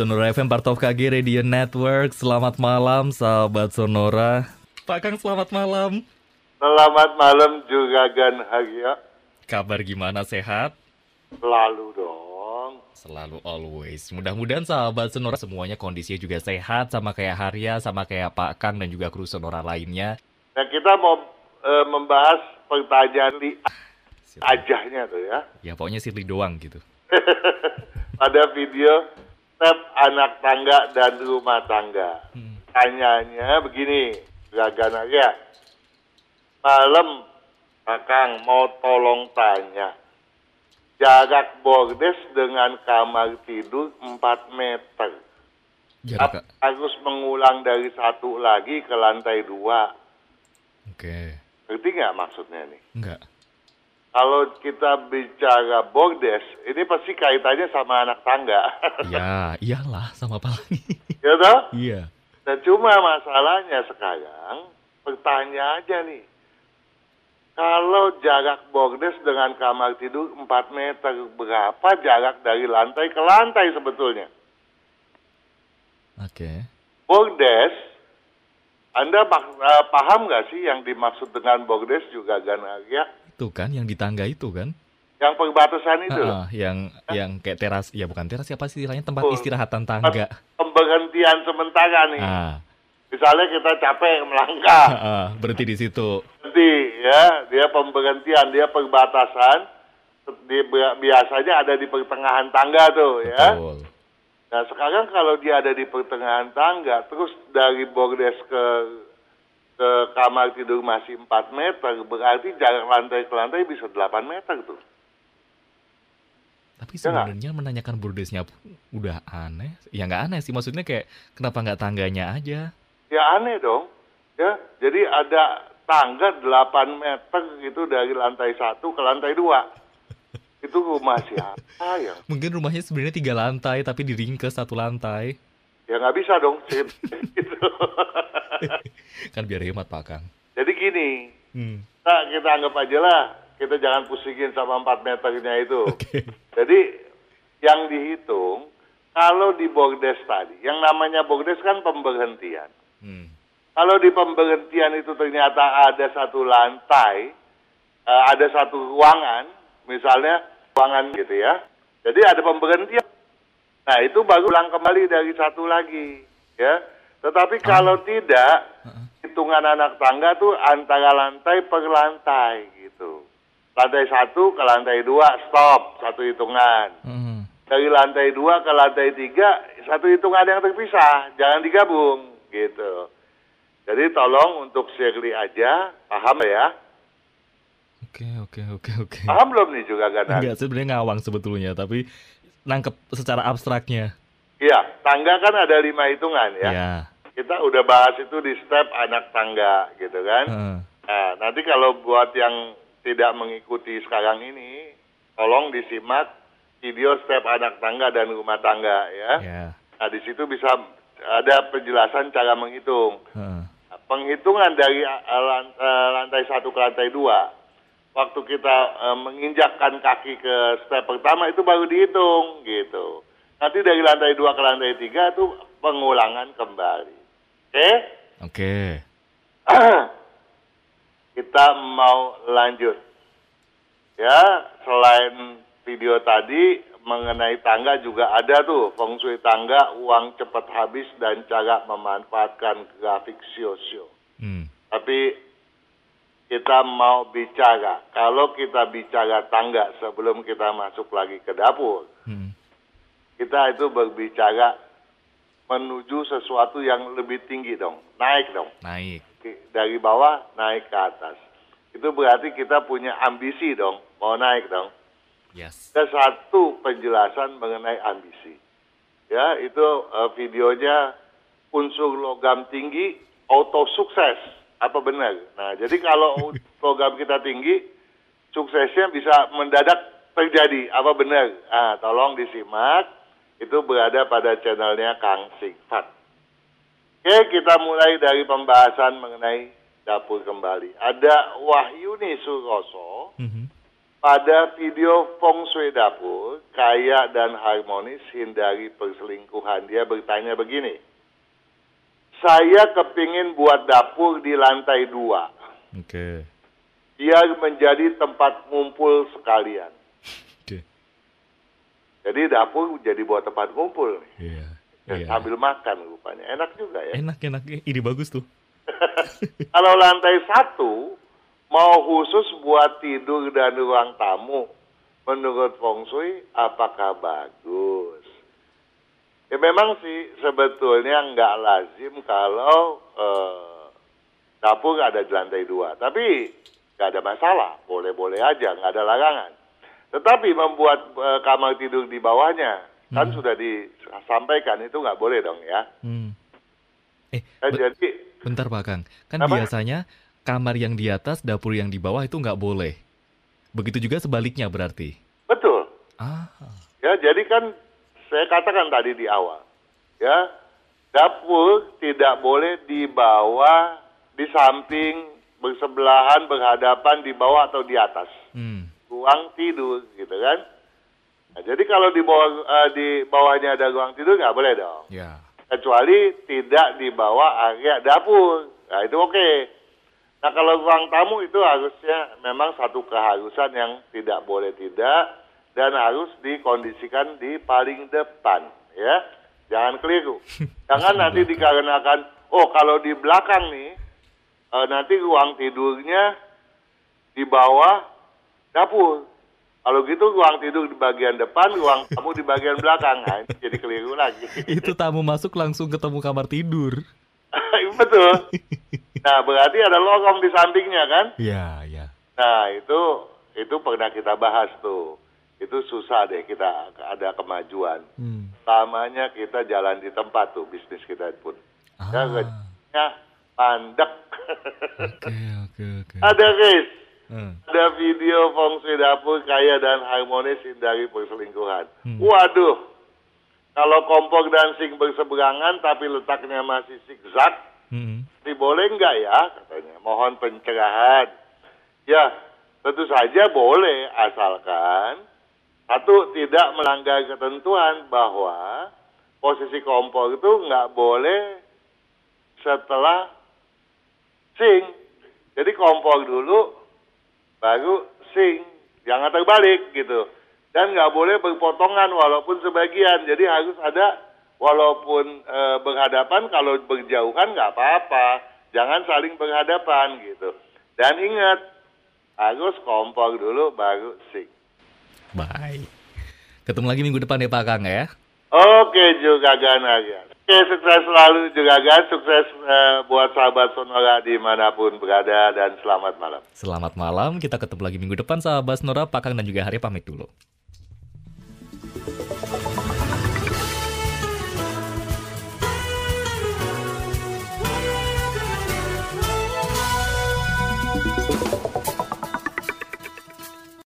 Sonora FM part of KG Radio Network. Selamat malam sahabat Sonora. Pak Kang selamat malam. Selamat malam juga Gan Hagia. Kabar gimana sehat? Selalu dong. Selalu always. Mudah-mudahan sahabat Sonora semuanya kondisinya juga sehat sama kayak Harya, sama kayak Pak Kang dan juga kru Sonora lainnya. Nah kita mau e, membahas pertanyaan di ajahnya tuh ya. Ya pokoknya Sirli doang gitu. Pada video step anak tangga dan rumah tangga. Hmm. Tanyanya begini, Gagan ya. Malam, Kakang mau tolong tanya. Jarak bordes dengan kamar tidur 4 meter. Jarak. Harus mengulang dari satu lagi ke lantai dua. Oke. Ngerti nggak maksudnya nih? Enggak. Kalau kita bicara bordes, ini pasti kaitannya sama anak tangga. Ya, iyalah sama apa lagi? ya toh? iya. Nah cuma masalahnya sekarang, pertanyaan aja nih. Kalau jarak bordes dengan kamar tidur 4 meter, berapa jarak dari lantai ke lantai sebetulnya? Oke. Bordes, Anda eh, paham nggak sih yang dimaksud dengan bordes juga Ganaria? Itu kan yang di tangga itu kan? Yang perbatasan itu. Ah, yang yang kayak teras, ya bukan teras siapa sih istilahnya tempat Oh. istirahatan tangga. Pemberhentian sementara nih. Ah, Misalnya kita capek melangkah, ah, berhenti di situ. berhenti ya, dia pemberhentian, dia perbatasan. Di, biasanya ada di pertengahan tangga tuh ya. Betul. Nah sekarang kalau dia ada di pertengahan tangga, terus dari bordes ke kamar tidur masih 4 meter, berarti jarak lantai ke lantai bisa 8 meter tuh. Tapi Ya sebenarnya menanyakan bordesnya pun udah aneh. Ya nggak aneh sih, maksudnya kayak kenapa nggak tangganya aja? Ya aneh dong. Ya, jadi ada tangga 8 meter gitu dari lantai satu ke lantai dua. Itu rumah siapa ya? Mungkin rumahnya sebenarnya tiga lantai tapi diringkes satu lantai. Ya nggak bisa dong. Gitu. Kan biar hemat Pak Kang. jadi gini, Hmm. kita, kita anggap aja lah, kita jangan pusingin sama 4 meternya itu. Oke. Jadi yang dihitung, kalau di bordes tadi, yang namanya bordes kan pemberhentian. Hmm. Kalau di pemberhentian itu ternyata ada satu lantai, eh, ada satu ruangan, misalnya ruangan gitu ya. Jadi ada pemberhentian. Nah itu baru ulang kembali dari satu lagi, ya. Tetapi kalau tidak, hitungan anak tangga tuh antara lantai per lantai gitu. Lantai satu ke lantai dua stop satu hitungan. Hmm. Dari lantai dua ke lantai tiga satu hitungan yang terpisah, jangan digabung gitu. Jadi tolong untuk Shirley aja, paham ya? Oke, oke, oke, oke. Paham belum nih juga kan? Enggak, sebenarnya ngawang sebetulnya, tapi nangkep secara abstraknya. Iya, tangga kan ada lima hitungan ya. Ya. Kita udah bahas itu di step anak tangga gitu kan. Heeh. Nah, nanti kalau buat yang tidak mengikuti sekarang ini, tolong disimak video step anak tangga dan rumah tangga ya. Ya. Nah, di situ bisa ada penjelasan cara menghitung. Heeh. Nah, penghitungan dari uh, lantai satu ke lantai dua, waktu kita uh, menginjakkan kaki ke step pertama itu baru dihitung gitu. Nanti dari lantai dua ke lantai tiga itu pengulangan kembali. Oke? Oke. kita mau lanjut. Ya, selain video tadi mengenai tangga juga ada tuh feng shui tangga, uang cepat habis dan cara memanfaatkan grafik sio-sio. Hmm. Tapi kita mau bicara, kalau kita bicara tangga sebelum kita masuk lagi ke dapur, Hmm. kita itu berbicara menuju sesuatu yang lebih tinggi dong, naik dong Naik. Dari bawah naik ke atas. Itu berarti kita punya ambisi dong, mau naik dong. Yes. Ada satu penjelasan mengenai ambisi. Ya, itu eh, videonya unsur logam tinggi, auto sukses. Apa benar? Nah, jadi kalau logam kita tinggi, suksesnya bisa mendadak terjadi. Apa benar? Ah, tolong disimak. Itu berada pada channelnya Kang Sifat. Oke, kita mulai dari pembahasan mengenai dapur kembali. Ada Wahyuni Suroso Mhm. pada video feng shui dapur, kaya dan harmonis, hindari perselingkuhan. Dia bertanya begini, saya kepingin buat dapur di lantai dua, Oke. biar menjadi tempat ngumpul sekalian. Oke. Jadi dapur jadi buat tempat ngumpul. Iya. Dan Iya. sambil makan rupanya. Enak juga ya. Enak enak ide bagus tuh. Kalau lantai satu, mau khusus buat tidur dan ruang tamu, menurut Feng Shui, apakah bagus? Ya memang sih sebetulnya nggak lazim kalau eh, dapur ada di lantai dua. Tapi nggak ada masalah, boleh-boleh aja, nggak ada larangan. Tetapi membuat eh, kamar tidur di bawahnya, kan sudah disampaikan itu nggak boleh dong ya. Hmm. Eh, be- jadi bentar Pak Kang. Kan Apa? biasanya kamar yang di atas, dapur yang di bawah itu nggak boleh. Begitu juga sebaliknya berarti. betul. Ah. Ya, jadi kan saya katakan tadi di awal, ya dapur tidak boleh di bawah, di samping, bersebelahan, berhadapan di bawah atau di atas Hmm. ruang tidur, gitu kan? Nah, jadi kalau di bawah eh, di bawahnya ada ruang tidur nggak boleh dong, Ya. kecuali tidak di bawah area dapur. Nah itu oke. Nah kalau ruang tamu itu harusnya memang satu keharusan yang tidak boleh tidak dan harus dikondisikan di paling depan ya. Jangan keliru. Jangan nanti dikarenakan oh kalau di belakang nih eh, nanti ruang tidurnya di bawah dapur. Kalau gitu ruang tidur di bagian depan, ruang tamu di bagian belakang. Nah, ini jadi keliru lagi. Itu tamu masuk langsung ketemu kamar tidur. Betul. Nah, berarti ada lorong di sampingnya kan? Iya, iya. Nah, itu itu pernah kita bahas tuh. Itu susah deh kita ada kemajuan. Hmm. Lamanya kita jalan di tempat tuh bisnis kita pun. Ya, Ah. gajinya mandek. Oke, oke, oke. ada guys, Hmm. ada video feng shui dapur kaya dan harmonis hindari perselingkuhan. Hmm. Waduh, kalau kompor dan sink berseberangan tapi letaknya masih zigzag, Hmm. Ini boleh nggak ya katanya mohon pencerahan ya tentu saja boleh asalkan satu tidak melanggar ketentuan bahwa posisi kompor itu nggak boleh setelah sing. Jadi kompor dulu baru sing. Jangan terbalik gitu. Dan nggak boleh berpotongan walaupun sebagian. Jadi harus ada walaupun eh, berhadapan kalau berjauhan nggak apa-apa. Jangan saling berhadapan gitu. Dan ingat harus kompor dulu baru sing Bye. Ketemu lagi minggu depan ya Pak Kang ya. Oke juga Gan aja. Oke sukses selalu juga Gan, sukses uh, buat sahabat Sonora di mana pun berada dan selamat malam. Selamat malam, kita ketemu lagi minggu depan sahabat Sonora, Pak Kang dan juga Hari pamit dulu.